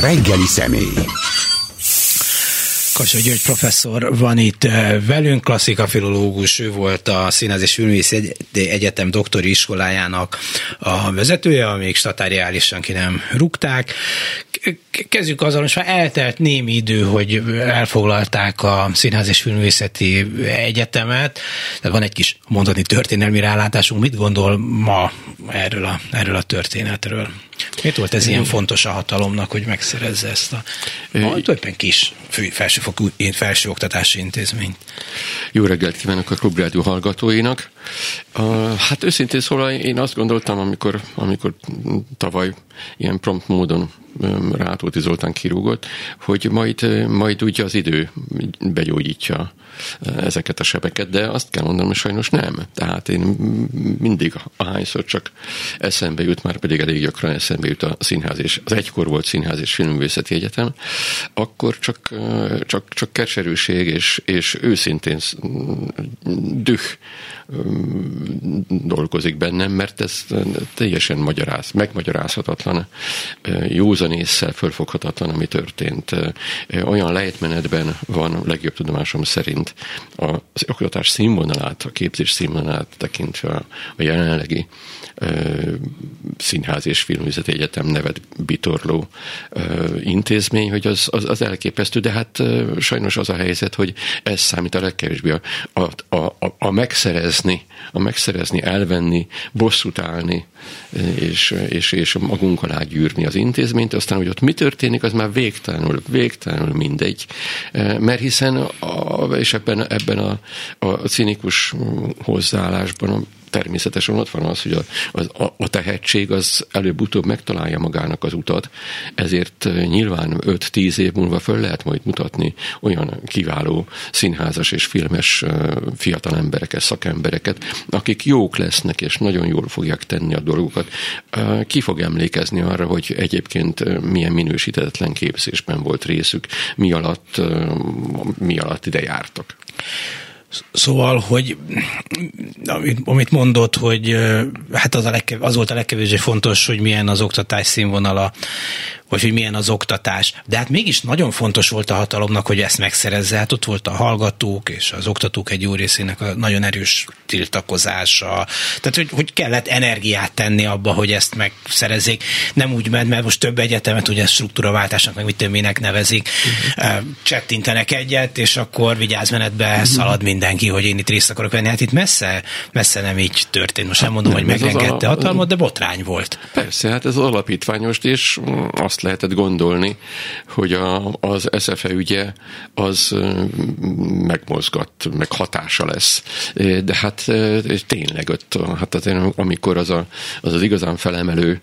reggeli személy. Kassa György professzor van itt eh, velünk, klasszikafilológus, ő volt a Színház és Egyetem doktori iskolájának a vezetője, amíg statáriálisan ki nem rúgták. Kezdjük azzal, hogy már eltelt némi idő, hogy elfoglalták a Színház és Filmvészeti Egyetemet, tehát van egy kis mondani történelmi rálátásunk. Mit gondol ma erről a, erről a történetről? Miért volt ez ilyen fontos a hatalomnak, hogy megszerezze ezt a tulajdonképpen kis felsőfokú felsőoktatási intézményt? Jó reggelt kívánok a Klubrádió hallgatóinak. Hát őszintén szóval én azt gondoltam, amikor, amikor tavaly ilyen prompt módon Rátóti Zoltán kirúgott, hogy majd, majd úgy az idő begyógyítja ezeket a sebeket, de azt kell mondanom, hogy sajnos nem. Tehát én mindig, ahányszor csak eszembe jut, már pedig elég gyakran eszembe jut a színház és az egykor volt színház és filmvészeti egyetem, akkor csak, csak, csak keserűség és, és őszintén düh dolgozik bennem, mert ez teljesen magyaráz, megmagyarázhatatlan, józan észsel fölfoghatatlan, ami történt. Olyan lejtmenetben van legjobb tudomásom szerint az oktatás színvonalát, a képzés színvonalát tekintve a jelenlegi Színház és Filmüzeti Egyetem nevet bitorló intézmény, hogy az, az, az elképesztő, de hát sajnos az a helyzet, hogy ez számít a legkevésbé a, a, a, a megszerezni, a megszerezni, elvenni, bosszút állni, és, és, és magunk alá gyűrni az intézményt, aztán, hogy ott mi történik, az már végtelenül, végtelenül mindegy. Mert hiszen, a, és ebben, ebben a, a cinikus hozzáállásban természetesen ott van az, hogy a, a, a tehetség az előbb-utóbb megtalálja magának az utat, ezért nyilván 5-10 év múlva föl lehet majd mutatni olyan kiváló színházas és filmes fiatal embereket, szakembereket, akik jók lesznek, és nagyon jól fogják tenni a dolgokat. Ki fog emlékezni arra, hogy egyébként milyen minősítetlen képzésben volt részük, mi alatt, mi alatt ide jártak. Szóval, hogy amit, mondott, hogy hát az, a legkev, az volt a legkevésbé fontos, hogy milyen az oktatás színvonala vagy hogy milyen az oktatás. De hát mégis nagyon fontos volt a hatalomnak, hogy ezt megszerezze. Hát ott volt a hallgatók és az oktatók egy jó részének a nagyon erős tiltakozása. Tehát, hogy, hogy kellett energiát tenni abba, hogy ezt megszerezzék. Nem úgy ment, mert most több egyetemet ugye struktúraváltásnak, meg mit minek nevezik. Uh-huh. Csettintenek egyet, és akkor vigyázmenetbe szalad mindenki, hogy én itt részt akarok venni. Hát itt messze, messze nem így történt. Most nem mondom, hát, hogy megengedte a hatalmat, de botrány volt. Persze, hát ez alapítványos, és azt azt lehetett gondolni, hogy a, az SFE ügye az megmozgat, meg hatása lesz. De hát tényleg ott, hát amikor az, a, az az igazán felemelő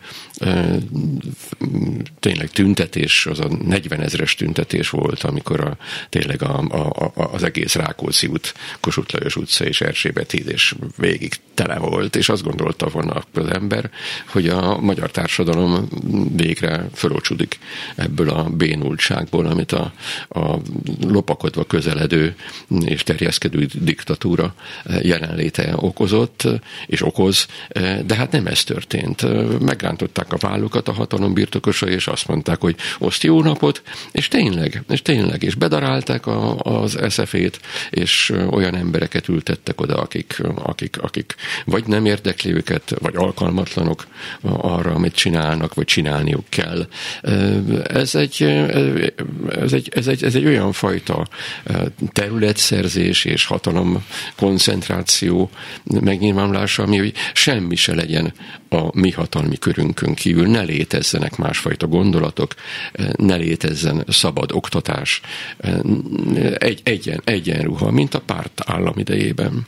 tényleg tüntetés, az a 40 ezres tüntetés volt, amikor a, tényleg a, a, a, az egész Rákóczi út, Kossuth Lajos utca és Erzsébet híd és végig tele volt, és azt gondolta volna az ember, hogy a magyar társadalom végre fölocsudik ebből a bénultságból, amit a, a lopakodva közeledő és terjeszkedő diktatúra jelenléte okozott, és okoz, de hát nem ez történt. Megrántották a vállukat a hatalom birtokosai, és azt mondták, hogy oszt jó napot, és tényleg, és tényleg, és bedarálták a, az eszefét, és olyan embereket ültettek oda, akik, akik, akik vagy nem érdekli őket, vagy alkalmatlanok arra, amit csinálnak, vagy csinálniuk kell. Ez egy, ez egy, ez egy, ez egy olyan fajta területszerzés és hatalom koncentráció megnyilvánulása, ami hogy semmi se legyen a mi hatalmi körünkön kívül, ne létezzenek másfajta gondolatok, ne létezzen szabad oktatás, egy, egyen, egyenruha, mint a párt állam idejében.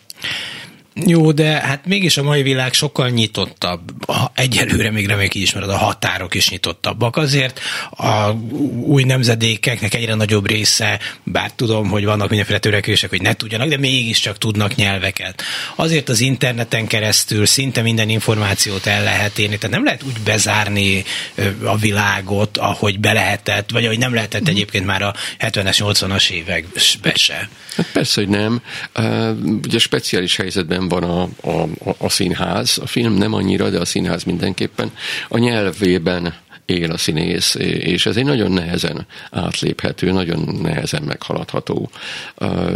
Jó, de hát mégis a mai világ sokkal nyitottabb. Egyelőre még reméljük így ismered, a határok is nyitottabbak. Azért a új nemzedékeknek egyre nagyobb része, bár tudom, hogy vannak mindenféle törekvések, hogy ne tudjanak, de mégiscsak tudnak nyelveket. Azért az interneten keresztül szinte minden információt el lehet érni, tehát nem lehet úgy bezárni a világot, ahogy be lehetett, vagy ahogy nem lehetett mhm. egyébként már a 70-es, 80-as években se. Hát persze, hogy nem. Ugye speciális helyzetben van a, a, a színház, a film nem annyira, de a színház mindenképpen. A nyelvében él a színész, és ez egy nagyon nehezen átléphető, nagyon nehezen meghaladható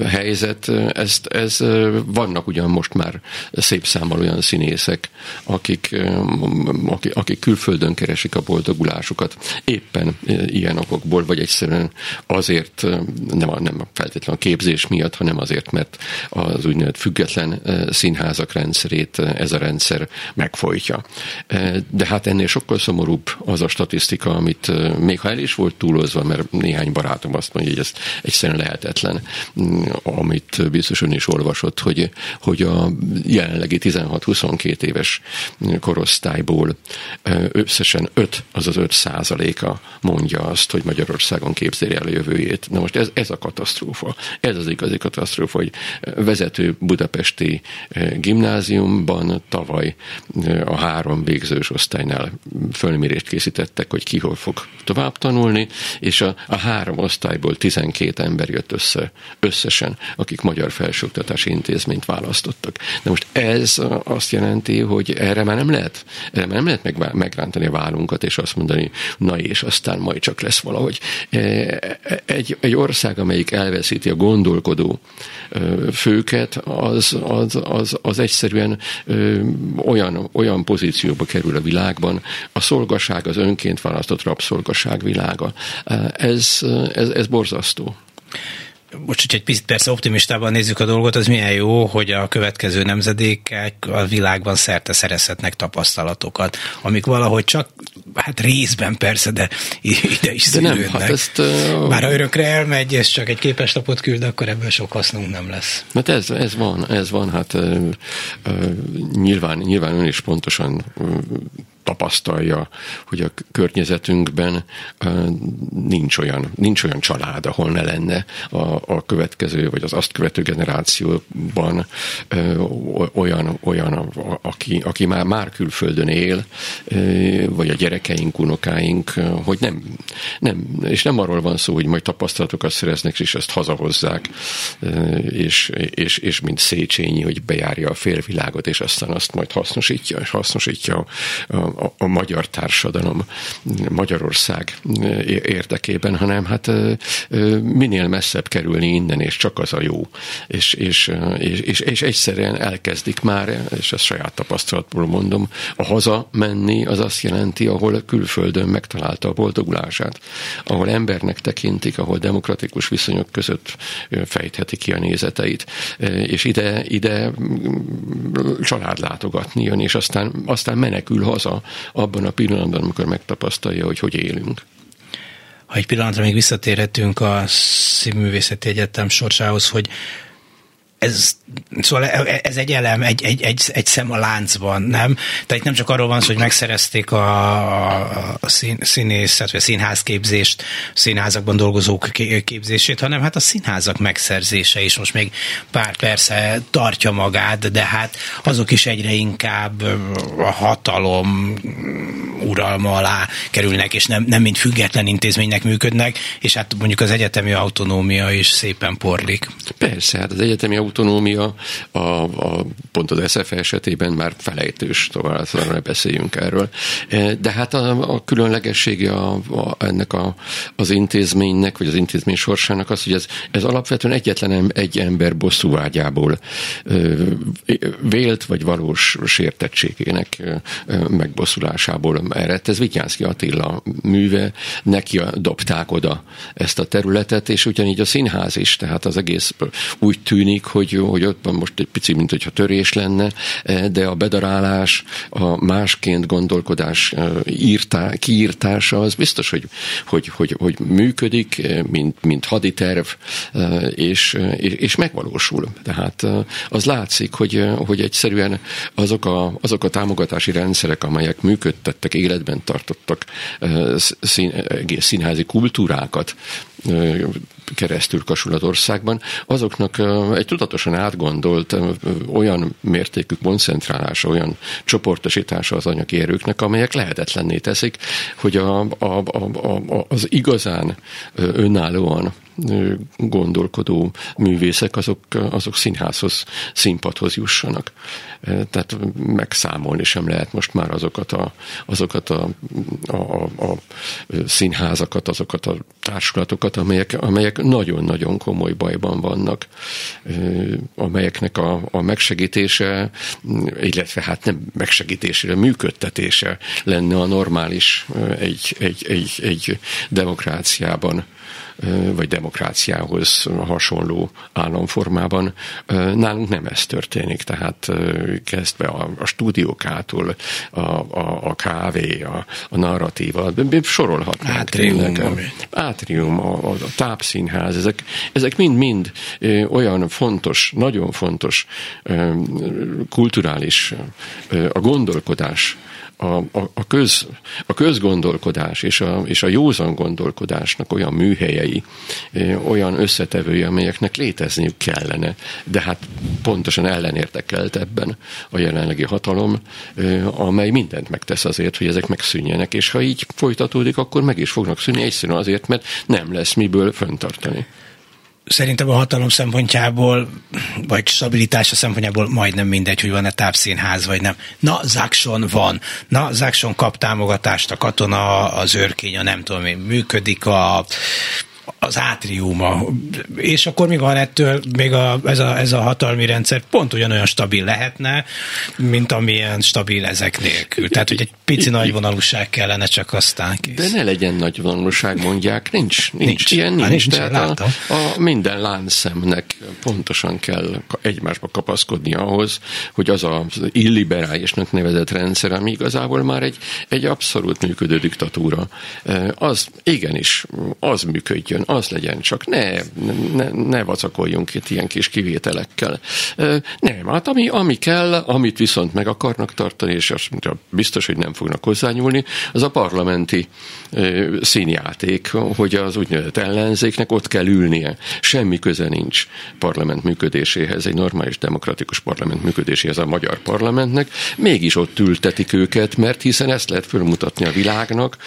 helyzet. Ezt, ez, vannak ugyan most már szép számmal olyan színészek, akik, akik, külföldön keresik a boldogulásukat, éppen ilyen okokból, vagy egyszerűen azért, nem, a, nem feltétlenül a képzés miatt, hanem azért, mert az úgynevezett független színházak rendszerét ez a rendszer megfojtja. De hát ennél sokkal szomorúbb az a statisztika, amit még ha el is volt túlozva, mert néhány barátom azt mondja, hogy ez egyszerűen lehetetlen, mm, amit biztos ön is olvasott, hogy, hogy a jelenlegi 16-22 éves korosztályból összesen 5, azaz 5 százaléka mondja azt, hogy Magyarországon képzeli el a jövőjét. Na most ez, ez a katasztrófa. Ez az igazi katasztrófa, hogy vezető budapesti gimnáziumban tavaly a három végzős osztálynál fölmérést készítettek, hogy ki hol fog tovább tanulni, és a, a három osztályból 12 ember jött össze összesen, akik magyar felsőoktatási intézményt választottak. De most ez azt jelenti, hogy erre már nem lehet, erre már nem lehet meg, megrántani a vállunkat, és azt mondani, na és aztán majd csak lesz valahogy. E, egy, egy ország, amelyik elveszíti a gondolkodó főket, az, az, az, az egyszerűen olyan, olyan pozícióba kerül a világban, a szolgaság, az önként választott rabszolgaság világa. Ez, ez, ez borzasztó most, hogy egy picit persze optimistában nézzük a dolgot, az milyen jó, hogy a következő nemzedékek a világban szerte szerezhetnek tapasztalatokat, amik valahogy csak, hát részben persze, de ide is de nem, hát ezt, uh... Már ha örökre elmegy, és csak egy képeslapot küld, akkor ebből sok hasznunk nem lesz. Hát ez, ez van, ez van, hát uh, uh, nyilván, nyilván ön is pontosan uh, tapasztalja, hogy a környezetünkben nincs olyan, nincs olyan család, ahol ne lenne a, a következő, vagy az azt követő generációban olyan, olyan aki, aki már, már külföldön él, vagy a gyerekeink, unokáink, hogy nem, nem, és nem arról van szó, hogy majd tapasztalatokat szereznek, és ezt hazahozzák, és, és, és mint Széchenyi, hogy bejárja a félvilágot, és aztán azt majd hasznosítja, és hasznosítja a, a, a magyar társadalom, Magyarország érdekében, hanem hát minél messzebb kerülni innen, és csak az a jó. És, és, és, és, és egyszerűen elkezdik már, és ezt saját tapasztalatból mondom, a haza menni az azt jelenti, ahol külföldön megtalálta a boldogulását, ahol embernek tekintik, ahol demokratikus viszonyok között fejtheti ki a nézeteit, és ide, ide családlátogatni jön, és aztán, aztán menekül haza, abban a pillanatban, amikor megtapasztalja, hogy hogy élünk. Ha egy pillanatra még visszatérhetünk a Színművészeti Egyetem sorsához, hogy ez, szóval ez egy elem, egy, egy, egy, egy szem a láncban, nem? Tehát itt nem csak arról van szó, hogy megszerezték a, a szín, színészet, vagy a színházképzést, színházakban dolgozók képzését, hanem hát a színházak megszerzése is most még pár persze tartja magát, de hát azok is egyre inkább a hatalom uralma alá kerülnek, és nem, nem mint független intézménynek működnek, és hát mondjuk az egyetemi autonómia is szépen porlik. Persze, hát az egyetemi autonómia a, a pont az SF esetében már felejtős, tovább ne beszéljünk erről. E, de hát a, a különlegessége a, a, ennek a, az intézménynek, vagy az intézmény sorsának az, hogy ez, ez alapvetően egyetlen egy ember bosszúvágyából vélt vagy valós sértettségének megbosszulásából eredt. Ez Vityánszki Attila műve, neki dobták oda ezt a területet, és ugyanígy a színház is, tehát az egész úgy tűnik, hogy hogy, hogy ott van most egy pici, mint hogyha törés lenne, eh, de a bedarálás, a másként gondolkodás eh, írtá, kiírtása, az biztos, hogy, hogy, hogy, hogy működik, eh, mint, mint haditerv, és, és, megvalósul. Tehát az látszik, hogy, hogy egyszerűen azok a, azok a támogatási rendszerek, amelyek működtettek, életben tartottak szín, egész színházi kultúrákat, keresztül Kasulatországban, azoknak egy tudatosan átgondolt olyan mértékű koncentrálása, olyan csoportosítása az anyagi erőknek, amelyek lehetetlenné teszik, hogy a, a, a, a, az igazán önállóan gondolkodó művészek, azok, azok színházhoz, színpadhoz jussanak. Tehát megszámolni sem lehet most már azokat a, azokat a, a, a színházakat, azokat a társulatokat, amelyek, amelyek nagyon-nagyon komoly bajban vannak, amelyeknek a, a megsegítése, illetve hát nem megsegítésére, működtetése lenne a normális egy, egy, egy, egy demokráciában vagy demokráciához hasonló államformában. Nálunk nem ez történik, tehát kezdve a, a stúdiókától, a, a, a kávé, a, a narratíva, sorolhatnánk. Átrium. Átrium, a, a tápszínház, ezek, ezek mind-mind olyan fontos, nagyon fontos kulturális, a gondolkodás a, a, a, köz, a közgondolkodás és a, és a józan gondolkodásnak olyan műhelyei, olyan összetevői, amelyeknek létezniük kellene, de hát pontosan ellenértekelt ebben a jelenlegi hatalom, amely mindent megtesz azért, hogy ezek megszűnjenek, és ha így folytatódik, akkor meg is fognak szűnni, egyszerűen azért, mert nem lesz miből föntartani szerintem a hatalom szempontjából, vagy stabilitása szempontjából majdnem mindegy, hogy van-e tápszínház, vagy nem. Na, Zákson van. Na, Zákson kap támogatást a katona, az őrkény, a nem tudom én, működik a az átriuma. És akkor mi van ettől, még a, ez, a, ez a hatalmi rendszer pont ugyanolyan stabil lehetne, mint amilyen stabil ezek nélkül. Tehát, hogy egy pici nagy vonalúság kellene, csak aztán kész. De ne legyen nagy vonalúság, mondják. Nincs, nincs, nincs. ilyen nincs. nincs Tehát a, a, minden láncszemnek pontosan kell egymásba kapaszkodni ahhoz, hogy az az illiberálisnak nevezett rendszer, ami igazából már egy, egy abszolút működő diktatúra, az igenis, az működjön az legyen, csak ne, ne, ne vacakoljunk itt ilyen kis kivételekkel. Nem, hát ami, ami kell, amit viszont meg akarnak tartani, és azt mondja, biztos, hogy nem fognak hozzányúlni, az a parlamenti színjáték, hogy az úgynevezett ellenzéknek ott kell ülnie. Semmi köze nincs parlament működéséhez, egy normális demokratikus parlament működéséhez a magyar parlamentnek, mégis ott ültetik őket, mert hiszen ezt lehet fölmutatni a világnak,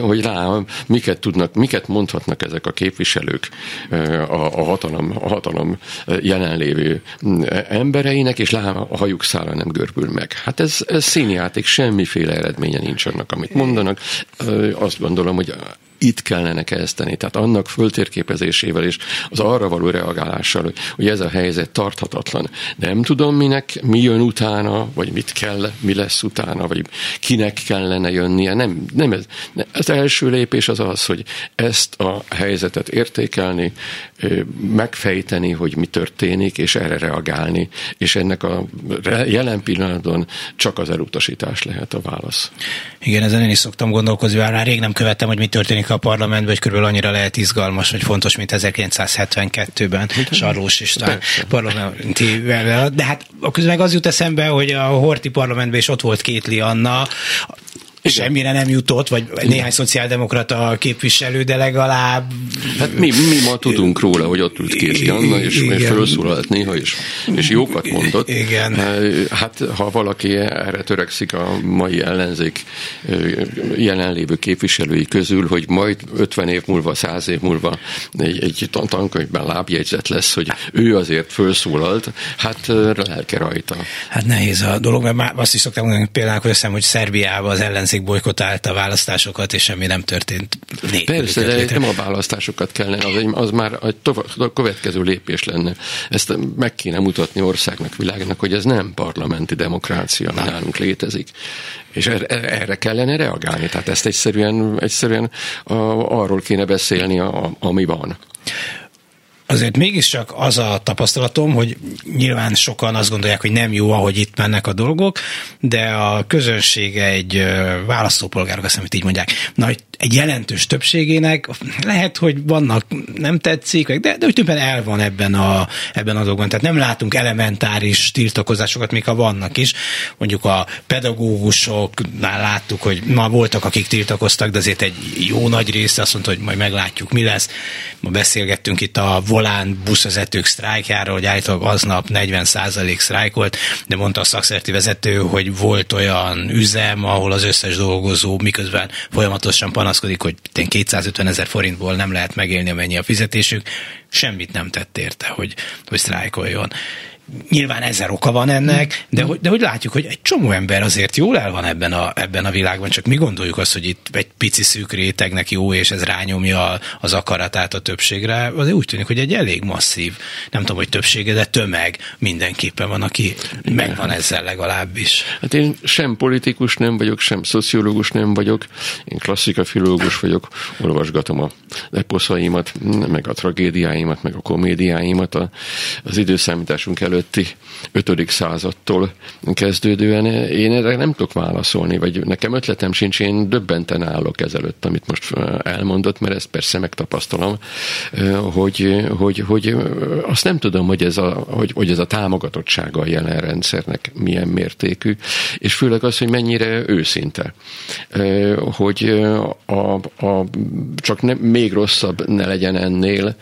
hogy rá miket tudnak, miket mondhatnak ezek a képviselők a, a, hatalom, a hatalom jelenlévő embereinek, és lám a hajuk szára nem görbül meg. Hát ez, ez színjáték, semmiféle eredménye nincs annak, amit mondanak. Azt gondolom, hogy itt kellene kezdeni. Tehát annak föltérképezésével és az arra való reagálással, hogy ez a helyzet tarthatatlan. Nem tudom, minek, mi jön utána, vagy mit kell, mi lesz utána, vagy kinek kellene jönnie. Nem, nem ez. Az első lépés az az, hogy ezt a helyzetet értékelni, megfejteni, hogy mi történik, és erre reagálni. És ennek a jelen pillanatban csak az elutasítás lehet a válasz. Igen, ezen én is szoktam gondolkozni, már rég nem követtem, hogy mi történik a parlamentben, hogy körülbelül annyira lehet izgalmas, vagy fontos, mint 1972-ben Sarlós István parlamenti de hát közben meg az jut eszembe, hogy a Horti parlamentben is ott volt Kétli Anna, igen. semmire nem jutott, vagy Igen. néhány szociáldemokrata képviselő, de legalább... Hát mi, mi ma tudunk róla, hogy ott ült Kézi Anna, és, és felszólalt néha, és, és jókat mondott. Igen. Hát ha valaki erre törekszik a mai ellenzék jelenlévő képviselői közül, hogy majd 50 év múlva, 100 év múlva egy, egy tankönyvben lábjegyzet lesz, hogy ő azért felszólalt, hát lelke rajta. Hát nehéz a dolog, mert már azt is szoktam mondani például, hogy hogy Szerbiában az ellenzék ellenzék bolykotálta a választásokat, és semmi nem történt. Persze, de létre. nem a választásokat kellene, az, az már egy a következő lépés lenne. Ezt meg kéne mutatni országnak, világnak, hogy ez nem parlamenti demokrácia, ami nálunk létezik. És erre, erre kellene reagálni. Tehát ezt egyszerűen, egyszerűen a, arról kéne beszélni, a, ami van azért mégiscsak az a tapasztalatom, hogy nyilván sokan azt gondolják, hogy nem jó, ahogy itt mennek a dolgok, de a közönsége egy választópolgárok, azt hiszem, így mondják, na, egy jelentős többségének lehet, hogy vannak nem tetszik, de, de úgy többen el van ebben a, ebben a dolgban. Tehát nem látunk elementáris tiltakozásokat, még ha vannak is. Mondjuk a pedagógusoknál láttuk, hogy ma voltak, akik tiltakoztak, de azért egy jó nagy része azt mondta, hogy majd meglátjuk, mi lesz. Ma beszélgettünk itt a volán buszvezetők sztrájkjáról, hogy állítólag aznap 40% sztrájkolt, de mondta a szakszerti vezető, hogy volt olyan üzem, ahol az összes dolgozó miközben folyamatosan panaszkodik, hogy 250 ezer forintból nem lehet megélni, amennyi a fizetésük, semmit nem tett érte, hogy, hogy sztrájkoljon. Nyilván ezer oka van ennek, de, hogy, de hogy látjuk, hogy egy csomó ember azért jól el van ebben a, ebben a világban, csak mi gondoljuk azt, hogy itt egy pici szűk rétegnek jó, és ez rányomja az akaratát a többségre, azért úgy tűnik, hogy egy elég masszív, nem tudom, hogy többsége, de tömeg mindenképpen van, aki megvan ezzel legalábbis. Hát én sem politikus nem vagyok, sem szociológus nem vagyok, én klasszika filológus vagyok, olvasgatom a eposzaimat, meg a tragédiáimat, meg a komédiáimat. Az időszámításunk előtt előtti 5. századtól kezdődően én erre nem tudok válaszolni, vagy nekem ötletem sincs, én döbbenten állok ezelőtt, amit most elmondott, mert ezt persze megtapasztalom, hogy, hogy, hogy azt nem tudom, hogy ez a, hogy, hogy ez a támogatottsága a jelen rendszernek milyen mértékű, és főleg az, hogy mennyire őszinte. Hogy a, a, csak ne, még rosszabb ne legyen ennél,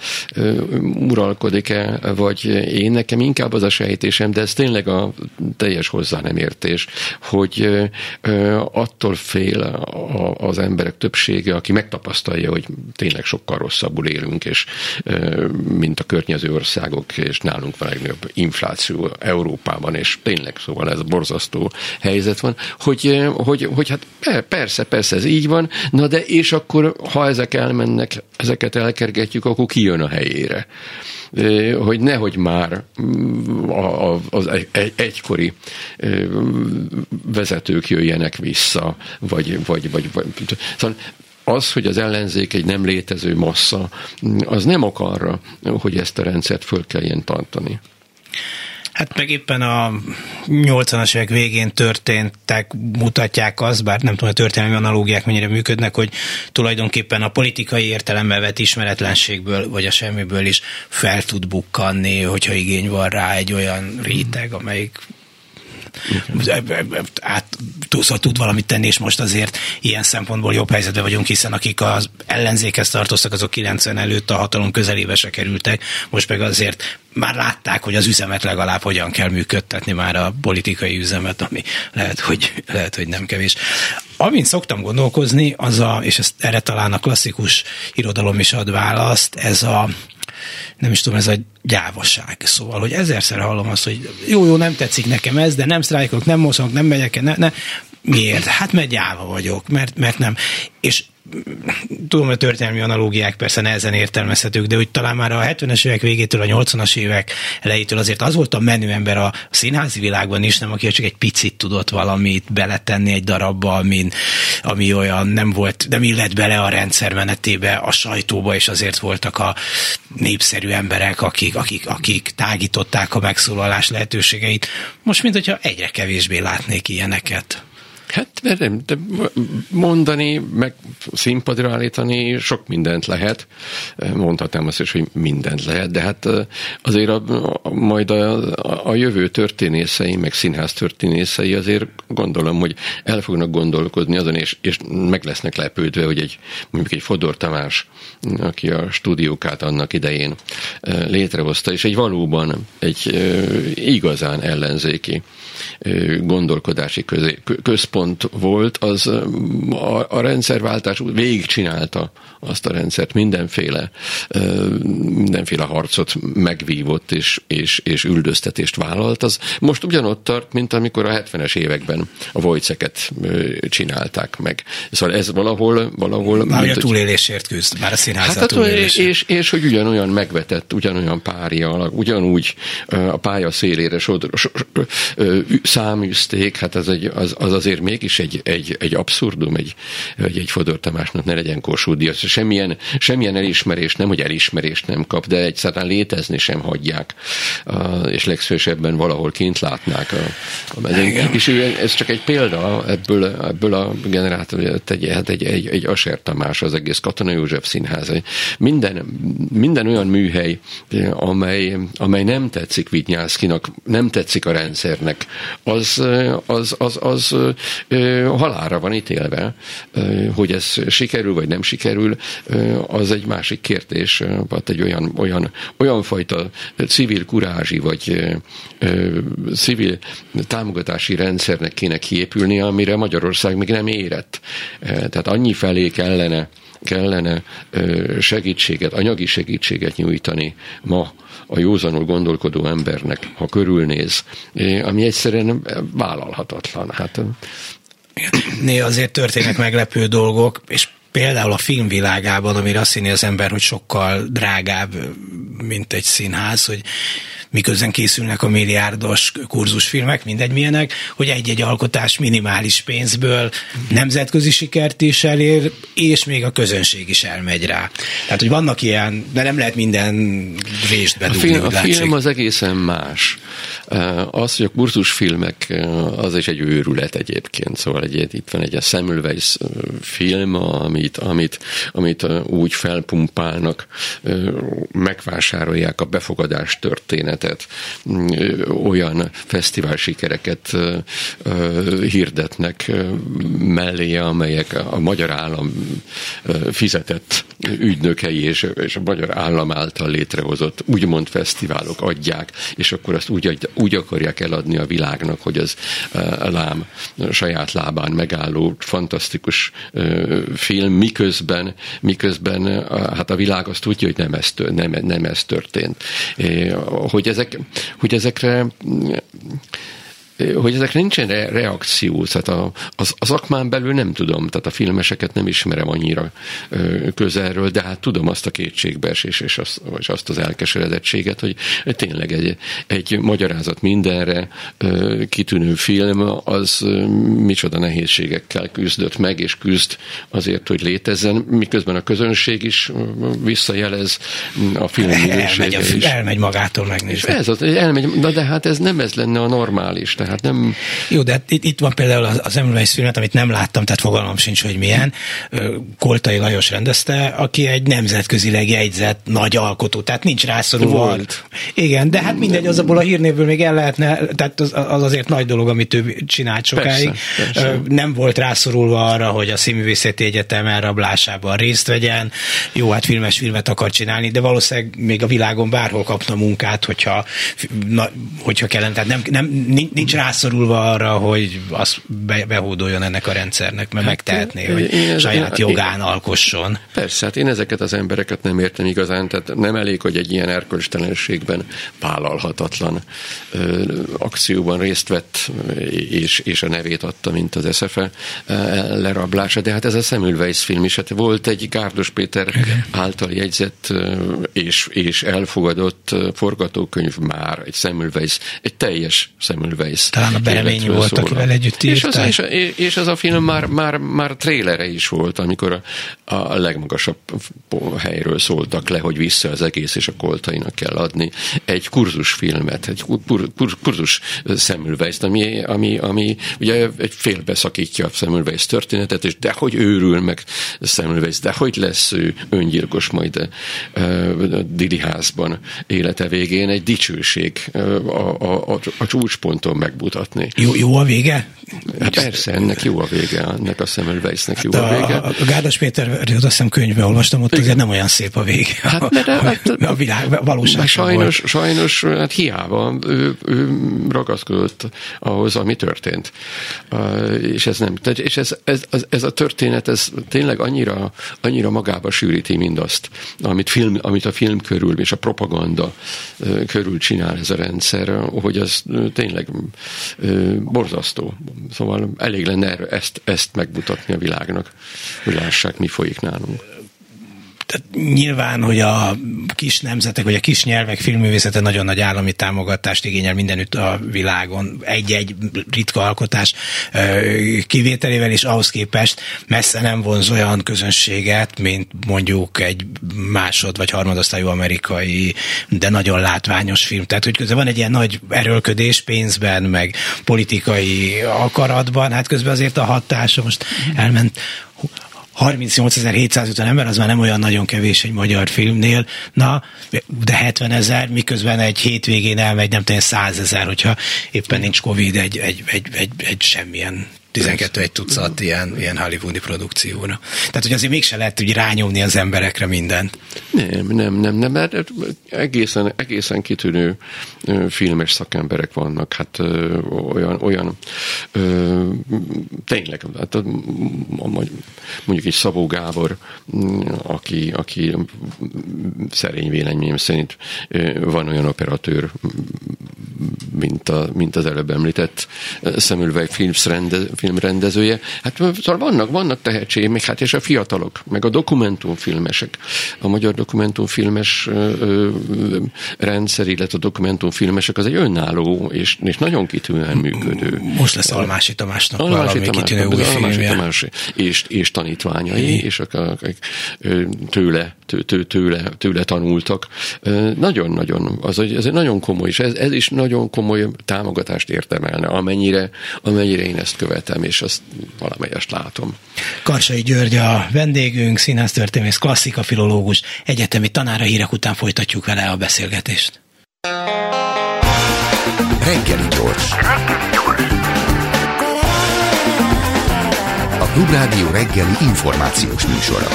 uralkodik-e, vagy én nekem inkább az a sejtésem, de ez tényleg a teljes hozzá nem értés, hogy attól fél az emberek többsége, aki megtapasztalja, hogy tényleg sokkal rosszabbul élünk, és mint a környező országok, és nálunk van legnagyobb infláció Európában, és tényleg szóval ez borzasztó helyzet van, hogy, hogy, hogy hát persze, persze ez így van, na de és akkor, ha ezek elmennek, ezeket elkergetjük, akkor ki jön a helyére hogy nehogy már mm, az egykori vezetők jöjjenek vissza, vagy, vagy, vagy, vagy szóval az, hogy az ellenzék egy nem létező massza, az nem ok arra, hogy ezt a rendszert föl kelljen tartani. Hát meg éppen a 80-as évek végén történtek, mutatják azt, bár nem tudom, a történelmi analógiák mennyire működnek, hogy tulajdonképpen a politikai értelemben vett ismeretlenségből, vagy a semmiből is fel tud bukkanni, hogyha igény van rá egy olyan réteg, amelyik át szóval tud valamit tenni, és most azért ilyen szempontból jobb helyzetben vagyunk, hiszen akik az ellenzékhez tartoztak, azok 90 előtt a hatalom közelébe se kerültek, most meg azért már látták, hogy az üzemet legalább hogyan kell működtetni már a politikai üzemet, ami lehet, hogy, lehet, hogy nem kevés. Amin szoktam gondolkozni, az a, és ezt erre talán a klasszikus irodalom is ad választ, ez a nem is tudom, ez a gyávaság. Szóval, hogy ezerszer hallom azt, hogy jó, jó, nem tetszik nekem ez, de nem sztrájkolok, nem mozogok, nem megyek, ne, ne. Miért? Hát mert gyáva vagyok, mert, mert nem. És tudom, hogy a történelmi analógiák persze nehezen értelmezhetők, de hogy talán már a 70-es évek végétől, a 80-as évek elejétől azért az volt a menő ember a színházi világban is, nem aki csak egy picit tudott valamit beletenni egy darabba, ami, ami olyan nem volt, nem illett bele a rendszer menetébe, a sajtóba, és azért voltak a népszerű emberek, akik, akik, akik tágították a megszólalás lehetőségeit. Most, mint hogyha egyre kevésbé látnék ilyeneket. Hát nem, de mondani, meg színpadra állítani sok mindent lehet. Mondhatnám azt is, hogy mindent lehet, de hát azért a, a, majd a, a jövő történészei, meg színház történészei azért gondolom, hogy el fognak gondolkodni azon, és, és meg lesznek lepődve, hogy egy mondjuk egy Fodor Tamás, aki a stúdiókát annak idején létrehozta, és egy valóban egy igazán ellenzéki gondolkodási közé, központ volt, az a, a rendszerváltás végigcsinálta azt a rendszert, mindenféle, mindenféle harcot megvívott és, és, és üldöztetést vállalt. Az most ugyanott tart, mint amikor a 70-es években a vojceket csinálták meg. Szóval ez valahol... valahol már mint, a túlélésért küzd, már a színházat hát, és, és, és, hogy ugyanolyan megvetett, ugyanolyan párja, ugyanúgy a pálya szélére sodr, so, száműzték, hát az, egy, az, az azért mégis egy, egy, egy abszurdum, egy, egy, egy Fodor Tamásnak ne legyen Kossuth Semmilyen, semmilyen elismerést nem, hogy elismerést nem kap, de egyszerűen létezni sem hagyják, és legszősebben valahol kint látnák a, a mezőn. És ő, ez csak egy példa ebből, ebből a generátor, egy, hát egy, egy, egy Aser Tamás, az egész Katona József színház. Minden, minden olyan műhely, amely, amely nem tetszik Vitnyászkinak, nem tetszik a rendszernek, az, az, az, az halára van ítélve, hogy ez sikerül vagy nem sikerül, az egy másik kérdés, vagy egy olyan, olyan, olyan fajta civil kurázsi vagy civil támogatási rendszernek kéne kiépülni, amire Magyarország még nem érett. Tehát annyi felé kellene kellene segítséget, anyagi segítséget nyújtani ma a józanul gondolkodó embernek, ha körülnéz, ami egyszerűen vállalhatatlan. Hát, Néha azért történnek meglepő dolgok, és például a filmvilágában, amire azt hinni az ember, hogy sokkal drágább, mint egy színház, hogy miközben készülnek a milliárdos kurzusfilmek, mindegy milyenek, hogy egy-egy alkotás minimális pénzből nemzetközi sikert is elér, és még a közönség is elmegy rá. Tehát, hogy vannak ilyen, de nem lehet minden részt bedugni. A film, a film az egészen más. Az, hogy a kurzusfilmek, az is egy őrület egyébként. Szóval egy, itt van egy a Semmelweis film, amit, amit, amit úgy felpumpálnak, megvásárolják a befogadás történet történetet, mm, olyan fesztivál sikereket hirdetnek mellé, amelyek a magyar állam fizetett ügynökei és, és a magyar állam által létrehozott úgymond fesztiválok adják, és akkor azt úgy, úgy akarják eladni a világnak, hogy az lám saját lábán megálló fantasztikus film, miközben, miközben hát a világ azt tudja, hogy nem ez, nem, nem ez történt. Hogy ezek, hogy ezekre hogy ezek nincsen re- reakció, tehát a, az, az akmán belül nem tudom, tehát a filmeseket nem ismerem annyira ö, közelről, de hát tudom azt a kétségbeesés és azt, vagy azt az elkeseredettséget, hogy tényleg egy, egy magyarázat mindenre ö, kitűnő film, az ö, micsoda nehézségekkel küzdött meg, és küzd azért, hogy létezzen, miközben a közönség is visszajelez a film elmegy, a, is. elmegy magától megnézni. Ez az, elmegy, na de hát ez nem ez lenne a normális, tehát nem... Jó, de hát itt, itt van például az, az Emlőveis filmet, amit nem láttam, tehát fogalmam sincs, hogy milyen. Koltai Lajos rendezte, aki egy nemzetközileg jegyzett nagy alkotó, tehát nincs rászorulva. Volt. Igen, de hát mindegy, az abból a hírnévből még el lehetne, tehát az, az azért nagy dolog, amit ő csinált sokáig. Persze, persze. Nem volt rászorulva arra, hogy a Színművészeti Egyetem elrablásában részt vegyen. Jó, hát filmes filmet akar csinálni, de valószínűleg még a világon bárhol kapna munkát, hogyha, na, hogyha kellene. Tehát nem, nem, nincs rászorulva arra, hogy azt be, behódoljon ennek a rendszernek, mert hát, megtehetné, hogy én, saját én, jogán én, alkosson. Persze, hát én ezeket az embereket nem értem igazán, tehát nem elég, hogy egy ilyen erkölcstelenségben vállalhatatlan ö, akcióban részt vett, és, és a nevét adta, mint az SFE lerablása, de hát ez a Semmelweis film is, hát volt egy Gárdos Péter által jegyzett és, és elfogadott forgatókönyv már, egy Semmelweis, egy teljes Semmelweis talán a Bereményi volt, akivel együtt És az, és, és az a film már, már, már trélere is volt, amikor a, a legmagasabb helyről szóltak le, hogy vissza az egész, és a koltainak kell adni egy kurzusfilmet, egy kur, kur, kurzus Semmelweis, ami, ami, ami ugye egy félbeszakítja a Semmelweis történetet, és dehogy őrül meg Semmelweis, de hogy lesz ő öngyilkos majd a, a Dili házban élete végén, egy dicsőség a, a, a, a csúcsponton megmutatni. Jó, jó a vége? Hát persze, ennek jó a vége, ennek a Semmelweisnek jó hát a, a vége. A, Gárdás Péter, azt hiszem könyvbe olvastam, ott azért nem olyan szép a vége. Hát, mert, a, hát, a világ valóság sajnos, volt. sajnos, hát hiába ő, ő ragaszkodott ahhoz, ami történt. És ez nem, és ez, ez, ez, ez a történet, ez tényleg annyira, annyira magába sűríti mindazt, amit, film, amit a film körül és a propaganda körül csinál ez a rendszer, hogy az tényleg borzasztó. Szóval elég lenne ezt, ezt megmutatni a világnak, hogy lássák, mi folyik nálunk nyilván, hogy a kis nemzetek, vagy a kis nyelvek filmművészete nagyon nagy állami támogatást igényel mindenütt a világon. Egy-egy ritka alkotás kivételével is ahhoz képest messze nem vonz olyan közönséget, mint mondjuk egy másod vagy harmadosztályú amerikai, de nagyon látványos film. Tehát, hogy közben van egy ilyen nagy erőlködés pénzben, meg politikai akaratban, hát közben azért a hatása most elment 38.750 ember, az már nem olyan nagyon kevés egy magyar filmnél, na, de 70 ezer, miközben egy hétvégén elmegy, nem tudom, 100 ezer, hogyha éppen nincs Covid, egy, egy, egy, egy, egy semmilyen 12 egy tucat ilyen, ilyen hollywoodi produkcióra. Tehát, hogy azért mégse lehet úgy rányomni az emberekre mindent. Nem, nem, nem, nem, mert egészen, egészen kitűnő filmes szakemberek vannak, hát olyan, olyan tényleg, hát mondjuk egy Szabó Gábor, aki, aki szerény véleményem szerint van olyan operatőr, mint, a, mint az előbb említett Samuel Films rende, filmrendezője. Hát szóval vannak, vannak tehetségek, meg hát és a fiatalok, meg a dokumentumfilmesek. A magyar dokumentumfilmes rendszer, illetve a dokumentumfilmesek az egy önálló és, és nagyon kitűnően működő. Most lesz Almási Tamásnak Almási valami Tamás, kitűnő új filmje. Tamás és, és tanítványai, és akik tőle, tőle, tőle, tőle tanultak. Nagyon-nagyon, az, ez egy nagyon komoly, és ez, ez is nagyon komoly támogatást értemelne, amennyire, amennyire én ezt követem, és azt valamelyest látom. Karsai György a vendégünk, színásztörténész, klasszika filológus, egyetemi tanára hírek után folytatjuk vele a beszélgetést. Reggeli gyors. A Klubrádió reggeli információs műsora.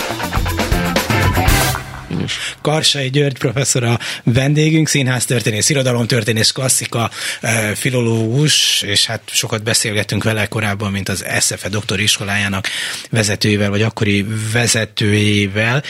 Karsai György professzor a vendégünk, színháztörténész, irodalomtörténész, klasszika, filológus, és hát sokat beszélgettünk vele korábban, mint az SFE doktoriskolájának vezetőjével, vagy akkori vezetőjével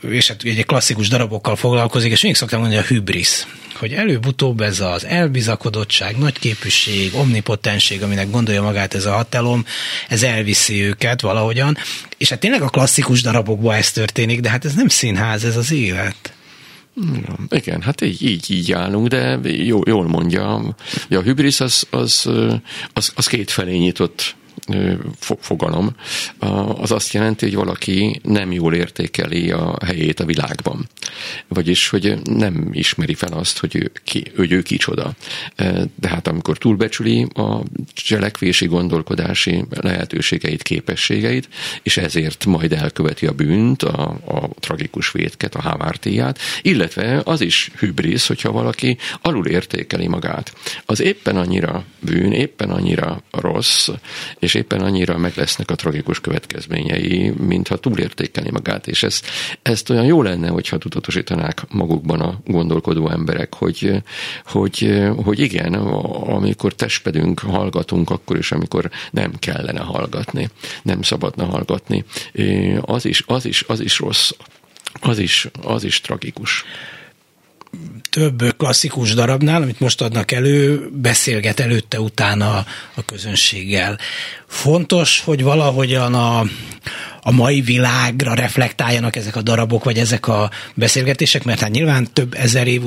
és hát egy klasszikus darabokkal foglalkozik, és mindig szoktam mondani a hübrisz, hogy előbb-utóbb ez az elbizakodottság, nagyképűség, omnipotenség, aminek gondolja magát ez a hatalom, ez elviszi őket valahogyan, és hát tényleg a klasszikus darabokban ez történik, de hát ez nem színház, ez az élet. Igen, hát így, így, így állunk, de jó, jól mondja, a hübrisz az, az, az, az kétfelé nyitott fogalom, az azt jelenti, hogy valaki nem jól értékeli a helyét a világban. Vagyis, hogy nem ismeri fel azt, hogy ő, ki, hogy ő kicsoda. De hát amikor túlbecsüli a cselekvési, gondolkodási lehetőségeit, képességeit, és ezért majd elköveti a bűnt, a, a tragikus vétket, a hávártéját, illetve az is hübrisz, hogyha valaki alul értékeli magát. Az éppen annyira bűn, éppen annyira rossz, és éppen annyira meg lesznek a tragikus következményei, mintha túlértékelni magát, és ez, ezt olyan jó lenne, hogyha tudatosítanák magukban a gondolkodó emberek, hogy, hogy, hogy igen, amikor testpedünk, hallgatunk, akkor is, amikor nem kellene hallgatni, nem szabadna hallgatni, az is, az is, az is rossz, az is, az is tragikus több klasszikus darabnál, amit most adnak elő, beszélget előtte, utána a közönséggel. Fontos, hogy valahogyan a, a mai világra reflektáljanak ezek a darabok, vagy ezek a beszélgetések, mert hát nyilván több ezer év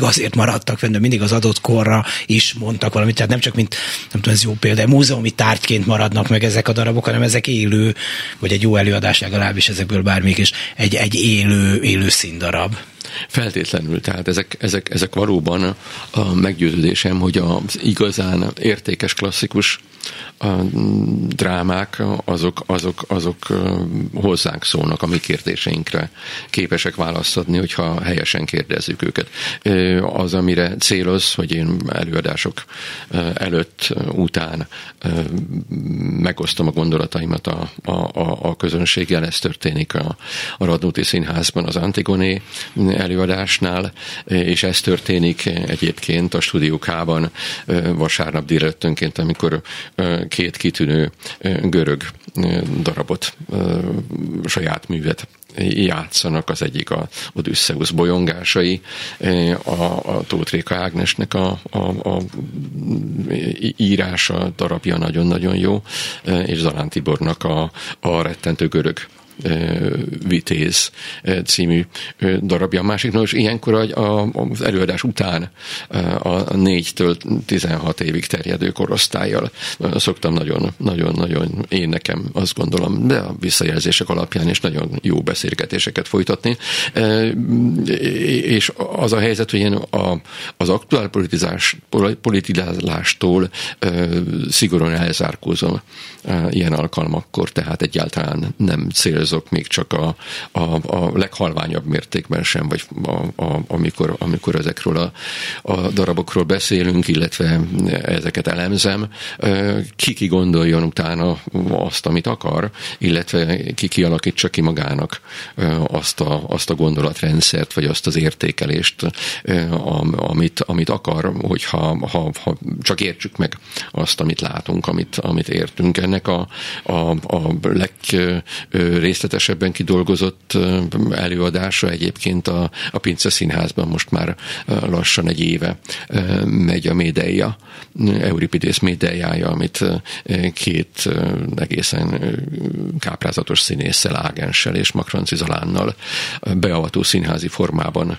azért maradtak fenn, de mindig az adott korra is mondtak valamit, tehát nem csak mint, nem tudom, ez jó példa, múzeumi tárgyként maradnak meg ezek a darabok, hanem ezek élő, vagy egy jó előadás legalábbis ezekből bármik is, egy, egy élő, élő színdarab. Feltétlenül, tehát ezek, ezek, ezek valóban a meggyőződésem, hogy az igazán értékes klasszikus a drámák, azok, azok, azok hozzánk szólnak, a mi kérdéseinkre képesek választ adni, hogyha helyesen kérdezzük őket. Az, amire céloz, hogy én előadások előtt, után megosztom a gondolataimat a, a, a, a közönséggel, ez történik a, a Radnóti Színházban az Antigoné előadásnál, és ez történik egyébként a Stúdió K-ban vasárnap délelőttönként, amikor két kitűnő görög darabot, saját művet játszanak, az egyik a Odysseus bolyongásai, a, a Tóth Réka Ágnesnek a, a, a írása, darabja nagyon-nagyon jó, és Zalán Tibornak a, a rettentő görög Vitéz című darabja. A másik, nos, ilyenkor az előadás után a 4-től 16 évig terjedő korosztályjal szoktam nagyon, nagyon, nagyon én nekem azt gondolom, de a visszajelzések alapján is nagyon jó beszélgetéseket folytatni. És az a helyzet, hogy én a, az aktuál politizás, politizálástól szigorúan elzárkózom ilyen alkalmakkor, tehát egyáltalán nem cél azok még csak a, a, a leghalványabb mértékben sem, vagy a, a, amikor, amikor ezekről a, a darabokról beszélünk, illetve ezeket elemzem, ki ki gondoljon utána azt, amit akar, illetve ki kialakítsa ki magának azt a, azt a gondolatrendszert, vagy azt az értékelést, amit, amit akar, hogyha ha, ha csak értsük meg azt, amit látunk, amit, amit értünk. Ennek a, a, a legrészletesebben kidolgozott előadása egyébként a, a Pince Színházban most már lassan egy éve megy a Médeia, Euripidész Médeiája, amit két egészen káprázatos színésszel, Ágenssel és Makranci Zalánnal beavató színházi formában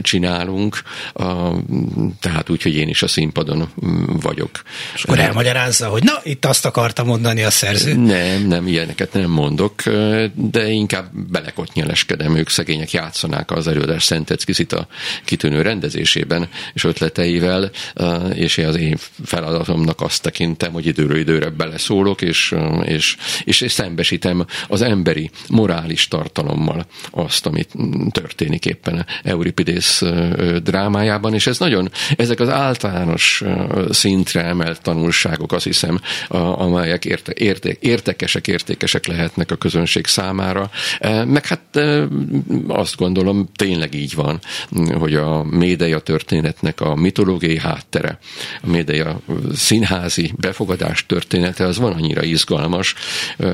csinálunk, tehát úgy, hogy én is a színpadon vagyok. És akkor elmagyarázza, hogy na, itt azt akarta mondani a szerző. Nem, nem, ilyeneket nem mondok, de inkább belekotnyeleskedem, ők szegények játszanák az előadás Szent a kitűnő rendezésében és ötleteivel, és az én feladatomnak azt tekintem, hogy időről időre beleszólok, és, és, és szembesítem az emberi, morális tartalommal azt, amit történik éppen Euripidész drámájában, és ez nagyon, ezek az általános szintre emelt tanulságok, azt hiszem, amelyek érte, érte, értekesek, értékesek lehetnek a közönség számára, meg hát azt gondolom, tényleg így van, hogy a médeia történetnek a mitológiai háttere, a médeia színházi befogadás története az van annyira izgalmas,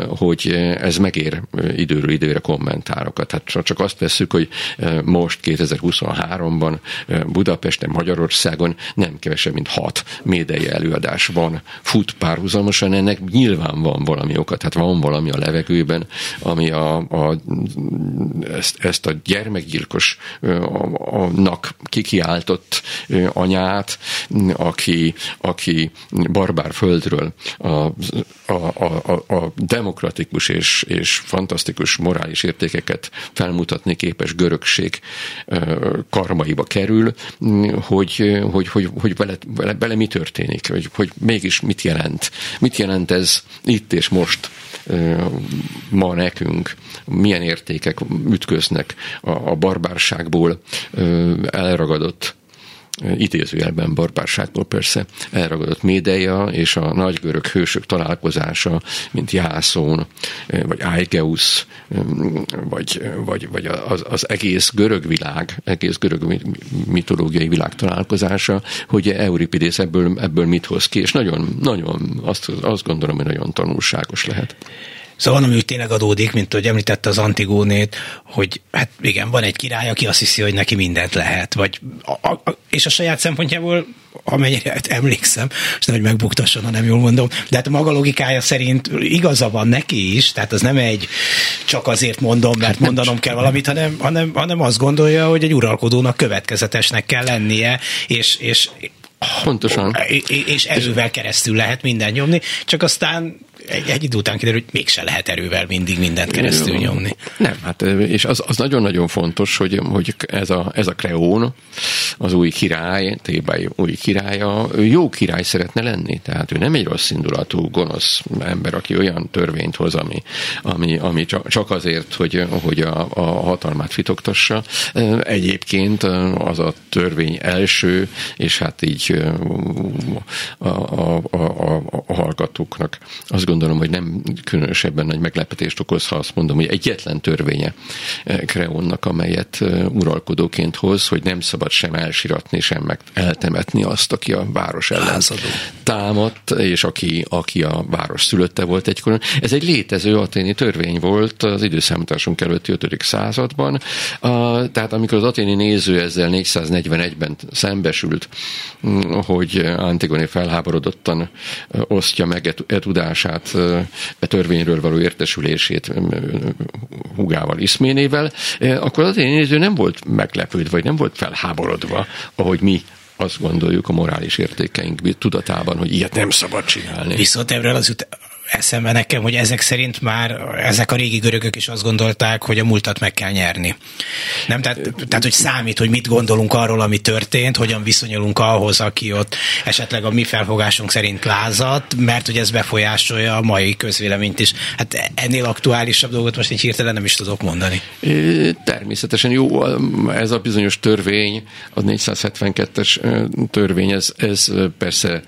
hogy ez megér időről időre kommentárokat. Hát csak azt veszük, hogy most 2023-ban Budapesten, Magyarországon nem kevesebb, mint hat médeia előadás van, fut párhuzamosan, ennek nyilván van valami okat, hát van valami a levegőben, ami a, a, ezt, ezt a gyermekgyilkos nak kikiáltott anyát, aki, aki barbár földről a, a, a, a demokratikus és, és fantasztikus morális értékeket felmutatni képes görögség karmaiba kerül, hogy, hogy, hogy, hogy vele, vele, vele mi történik, hogy, hogy mégis mit jelent. Mit jelent ez itt és most ma nekünk, milyen értékek ütköznek a, a barbárságból elragadott idézőjelben barbárságból persze elragadott médeia és a nagygörög hősök találkozása, mint Jászón, vagy Aigeusz, vagy, vagy, vagy az, az egész görög világ, egész görög mitológiai világ találkozása, hogy Euripidész ebből, ebből mit hoz ki, és nagyon, nagyon azt, azt gondolom, hogy nagyon tanulságos lehet. Szóval ami tényleg adódik, mint hogy említette az Antigónét, hogy hát igen, van egy király, aki azt hiszi, hogy neki mindent lehet, vagy a, a, és a saját szempontjából amennyire emlékszem, és nem, hogy megbuktasson, ha nem jól mondom, de hát a maga logikája szerint igaza van neki is, tehát az nem egy csak azért mondom, mert mondanom kell valamit, hanem, hanem, hanem azt gondolja, hogy egy uralkodónak következetesnek kell lennie, és, és Pontosan. És erővel keresztül lehet minden nyomni, csak aztán egy, egy idő után kiderül, hogy mégse lehet erővel mindig mindent keresztül nyomni. Nem, hát és az, az nagyon-nagyon fontos, hogy, hogy ez, a, ez a Kreón, az új király, Tébály új királya, ő jó király szeretne lenni, tehát ő nem egy rossz indulatú, gonosz ember, aki olyan törvényt hoz, ami, ami, ami csak azért, hogy, hogy a, a hatalmát fitogtassa. Egyébként az a törvény első, és hát így a, a, a, a, a hallgatóknak azt gondolom, hogy nem különösebben nagy meglepetést okoz, ha azt mondom, hogy egyetlen törvénye Kreónnak, amelyet uralkodóként hoz, hogy nem szabad sem elsiratni, sem meg eltemetni azt, aki a város ellen Lázadó. támadt, és aki, aki a város szülötte volt egykoron. Ez egy létező aténi törvény volt az időszámításunk előtti 5. században, tehát amikor az aténi néző ezzel 441-ben szembesült, hogy Antigone felháborodottan osztja meg e, e tudását e törvényről való értesülését hugával, iszménével, akkor az én néző nem volt meglepődve, vagy nem volt felháborodva, ahogy mi azt gondoljuk a morális értékeink tudatában, hogy ilyet nem szabad csinálni. Viszont erről az eszembe nekem, hogy ezek szerint már ezek a régi görögök is azt gondolták, hogy a múltat meg kell nyerni. Nem, tehát, tehát hogy számít, hogy mit gondolunk arról, ami történt, hogyan viszonyulunk ahhoz, aki ott esetleg a mi felfogásunk szerint lázadt, mert hogy ez befolyásolja a mai közvéleményt is. Hát ennél aktuálisabb dolgot most így hirtelen nem is tudok mondani. Természetesen jó, ez a bizonyos törvény, a 472-es törvény, ez, ez persze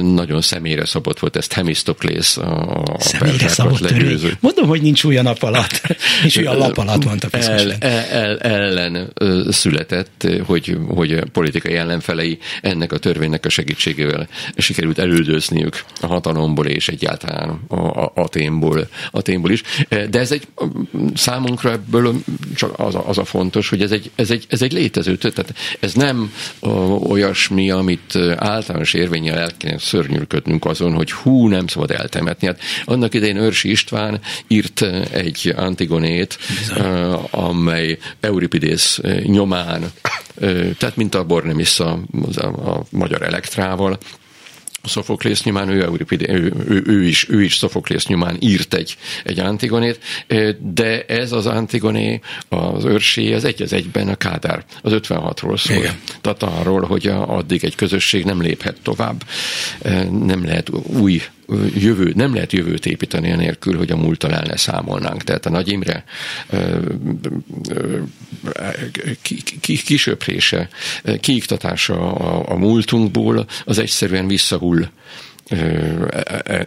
nagyon személyre szabott volt, ezt Hemistoklész a, a személyre szabott törvény. Mondom, hogy nincs új a nap alatt. nincs új a lap alatt, mondta el, el, el, ellen született, hogy, hogy politikai ellenfelei ennek a törvénynek a segítségével sikerült elüldözniük a hatalomból és egyáltalán a, a, a témból, a témból is. De ez egy számunkra ebből csak az a, az a fontos, hogy ez egy, ez egy, ez egy létező, tehát ez nem olyasmi, amit általános érvényel el kéne szörnyűködnünk azon, hogy hú, nem szabad eltemetni. Hát annak idején Őrsi István írt egy Antigonét, Bizony. amely Euripidész nyomán, tehát mint a Bornemisza a, magyar elektrával, Szofoklész nyomán, ő, Euripide, ő, ő, ő, is, ő is Szofoklész nyomán írt egy, egy Antigonét, de ez az Antigoné, az őrsé, ez egy az egyben a Kádár, az 56-ról szól. Igen. Tehát arról, hogy addig egy közösség nem léphet tovább, nem lehet új jövő, nem lehet jövőt építeni anélkül, hogy a múlttal el ne számolnánk. Tehát a Nagy Imre kisöprése, kiiktatása a, a múltunkból, az egyszerűen visszahull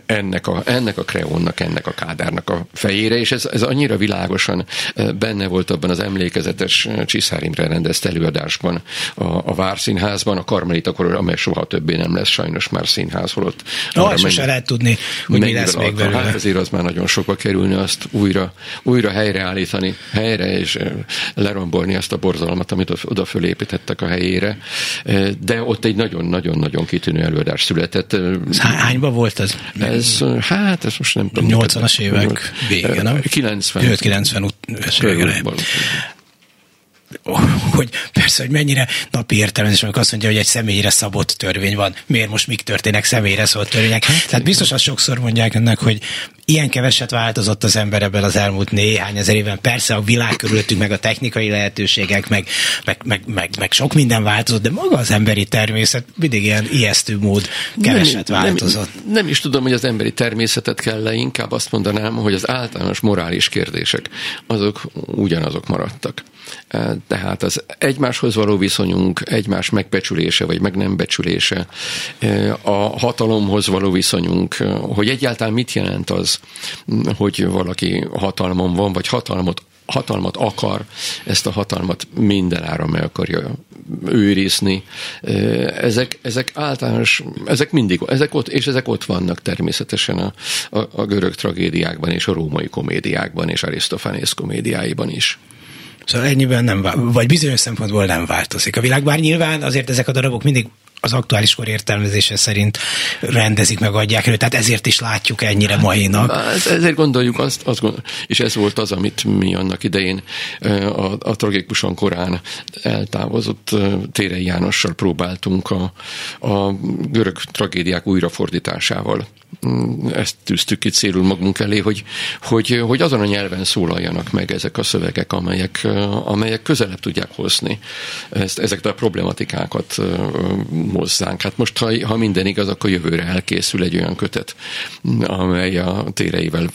ennek a, ennek a kreónnak, ennek a kádárnak a fejére, és ez, ez annyira világosan benne volt abban az emlékezetes Csiszár Imre rendezt előadásban a, a Várszínházban, a Karmelita koror, amely soha többé nem lesz sajnos már színház, holott. No, sose lehet tudni, hogy mi lesz még belőle. Hát ezért az már nagyon sokba kerülni azt újra, újra helyreállítani, helyre, és lerombolni azt a borzalmat, amit oda fölépítettek a helyére. De ott egy nagyon-nagyon-nagyon kitűnő előadás született hányban volt ez? Ez, hát, ez most nem tudom. 80-as évek vége, nem? 90. 90 ut- hogy persze, hogy mennyire napi értelmezés, amikor azt mondja, hogy egy személyre szabott törvény van. Miért most mik történnek személyre szabott törvények? Tehát biztos azt sokszor mondják ennek, hogy ilyen keveset változott az ember ebben az elmúlt néhány ezer évben. Persze a világ körülöttünk, meg a technikai lehetőségek, meg, meg, meg, meg, meg sok minden változott, de maga az emberi természet mindig ilyen ijesztő mód keveset nem, változott. Nem, nem is tudom, hogy az emberi természetet kell le, inkább azt mondanám, hogy az általános morális kérdések, azok ugyanazok maradtak. Tehát az egymáshoz való viszonyunk, egymás megbecsülése vagy meg nem becsülése, a hatalomhoz való viszonyunk, hogy egyáltalán mit jelent az, hogy valaki hatalmon van, vagy hatalmat hatalmat akar, ezt a hatalmat mindenára meg akarja őrizni. Ezek, ezek általános, ezek mindig, ezek ott, és ezek ott vannak természetesen a, a, a görög tragédiákban és a római komédiákban és Arisztofanész komédiáiban is. Szóval ennyiben nem, vagy bizonyos szempontból nem változik. A világ bár nyilván azért ezek a darabok mindig az aktuális kor értelmezése szerint rendezik, meg adják elő, tehát ezért is látjuk ennyire mainak. Ezért gondoljuk azt, azt gondol, és ez volt az, amit mi annak idején a, a tragikusan korán eltávozott Térei Jánossal próbáltunk a, a görög tragédiák újrafordításával ezt tűztük ki célul magunk elé, hogy, hogy, hogy azon a nyelven szólaljanak meg ezek a szövegek, amelyek, amelyek közelebb tudják hozni ezt, ezeket a problematikákat hozzánk. Hát most, ha, ha minden igaz, akkor jövőre elkészül egy olyan kötet, amely a téreivel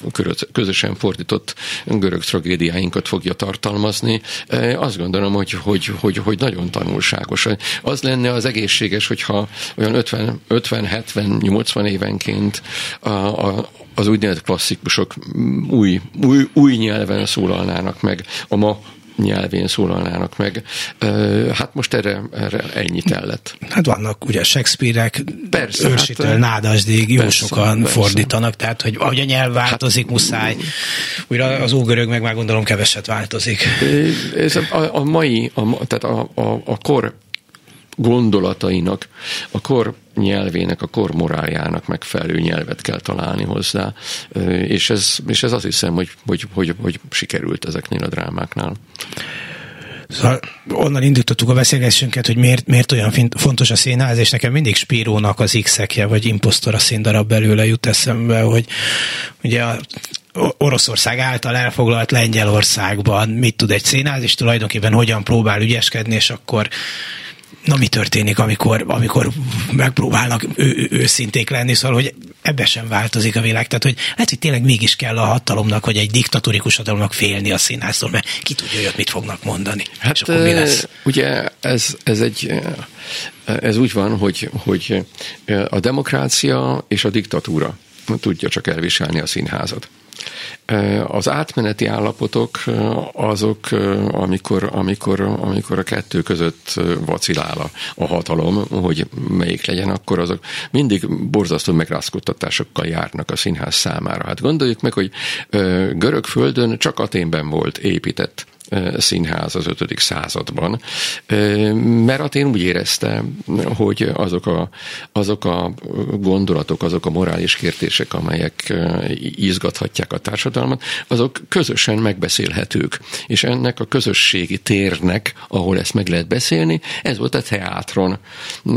közösen fordított görög tragédiáinkat fogja tartalmazni. Azt gondolom, hogy, hogy, hogy, hogy nagyon tanulságos. Az lenne az egészséges, hogyha olyan 50-70-80 évenként a, a, az úgynevezett klasszikusok új, új, új nyelven szólalnának meg, a ma nyelvén szólalnának meg. Hát most erre, erre ennyi kellett. Hát vannak ugye Shakespeare-ek, persze, ősítől hát, Nádasdig, jó persze, sokan persze. fordítanak, tehát hogy ahogy a nyelv változik, hát, muszáj. Újra az ógörög meg már gondolom keveset változik. Ez a, a mai, a, tehát a, a, a kor gondolatainak, a kor nyelvének, a kor moráljának megfelelő nyelvet kell találni hozzá, és ez, és ez azt hiszem, hogy, hogy, hogy, hogy sikerült ezeknél a drámáknál. Szóval onnan indítottuk a beszélgetésünket, hogy miért, miért olyan fontos a színház, és nekem mindig Spírónak az x vagy impostor a színdarab belőle jut eszembe, hogy ugye a Oroszország által elfoglalt Lengyelországban mit tud egy színház, és tulajdonképpen hogyan próbál ügyeskedni, és akkor na mi történik, amikor, amikor megpróbálnak ő, őszinték lenni, szóval, hogy ebbe sem változik a világ. Tehát, hogy lehet, hogy tényleg mégis kell a hatalomnak, vagy egy diktatórikus hatalomnak félni a színháztól, mert ki tudja, hogy mit fognak mondani. Hát, és akkor mi lesz? Ugye ez, ez egy ez úgy van, hogy, hogy a demokrácia és a diktatúra tudja csak elviselni a színházat. Az átmeneti állapotok azok, amikor, amikor, amikor a kettő között vacilál a, a hatalom, hogy melyik legyen, akkor azok mindig borzasztó megrázkodtatásokkal járnak a színház számára. Hát gondoljuk meg, hogy görög földön csak Aténben volt épített színház az 5. században, mert Atén úgy érezte, hogy azok a, azok a gondolatok, azok a morális kérdések, amelyek izgathatják a társadalmat, azok közösen megbeszélhetők. És ennek a közösségi térnek, ahol ezt meg lehet beszélni, ez volt a teátron.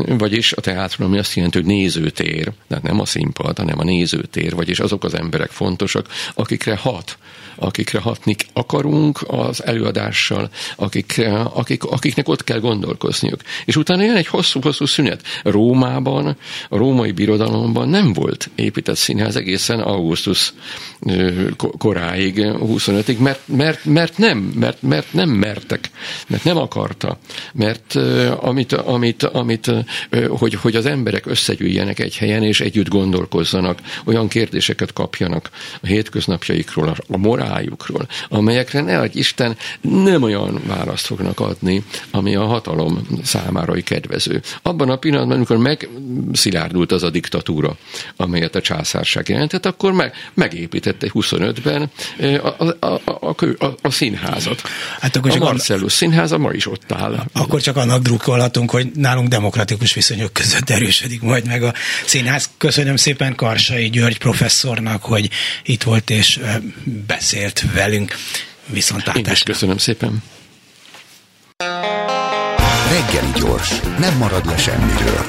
Vagyis a teátron, ami azt jelenti, hogy nézőtér, de nem a színpad, hanem a nézőtér, vagyis azok az emberek fontosak, akikre hat akikre hatni akarunk az előadással, akik, akik, akiknek ott kell gondolkozniuk. És utána jön egy hosszú-hosszú szünet. Rómában, a római birodalomban nem volt épített színház egészen augusztus koráig, 25-ig, mert, mert, mert nem, mert, mert nem mertek, mert nem akarta, mert amit, amit, amit hogy, hogy az emberek összegyűjjenek egy helyen, és együtt gondolkozzanak, olyan kérdéseket kapjanak a hétköznapjaikról, a morál halájukról, amelyekre ne egy Isten nem olyan választ fognak adni, ami a hatalom számára kedvező. Abban a pillanatban, amikor megszilárdult az a diktatúra, amelyet a császárság jelentett, akkor meg, megépítette 25-ben a, a, a, a, a színházat. Hát akkor csak a Marcellus an... színháza ma is ott áll. Akkor csak annak drukkolhatunk, hogy nálunk demokratikus viszonyok között erősödik majd meg a színház. Köszönöm szépen Karsai György professzornak, hogy itt volt és beszélt velünk. Viszontlátásra. Én is köszönöm szépen. Reggeli gyors, nem marad le semmiről.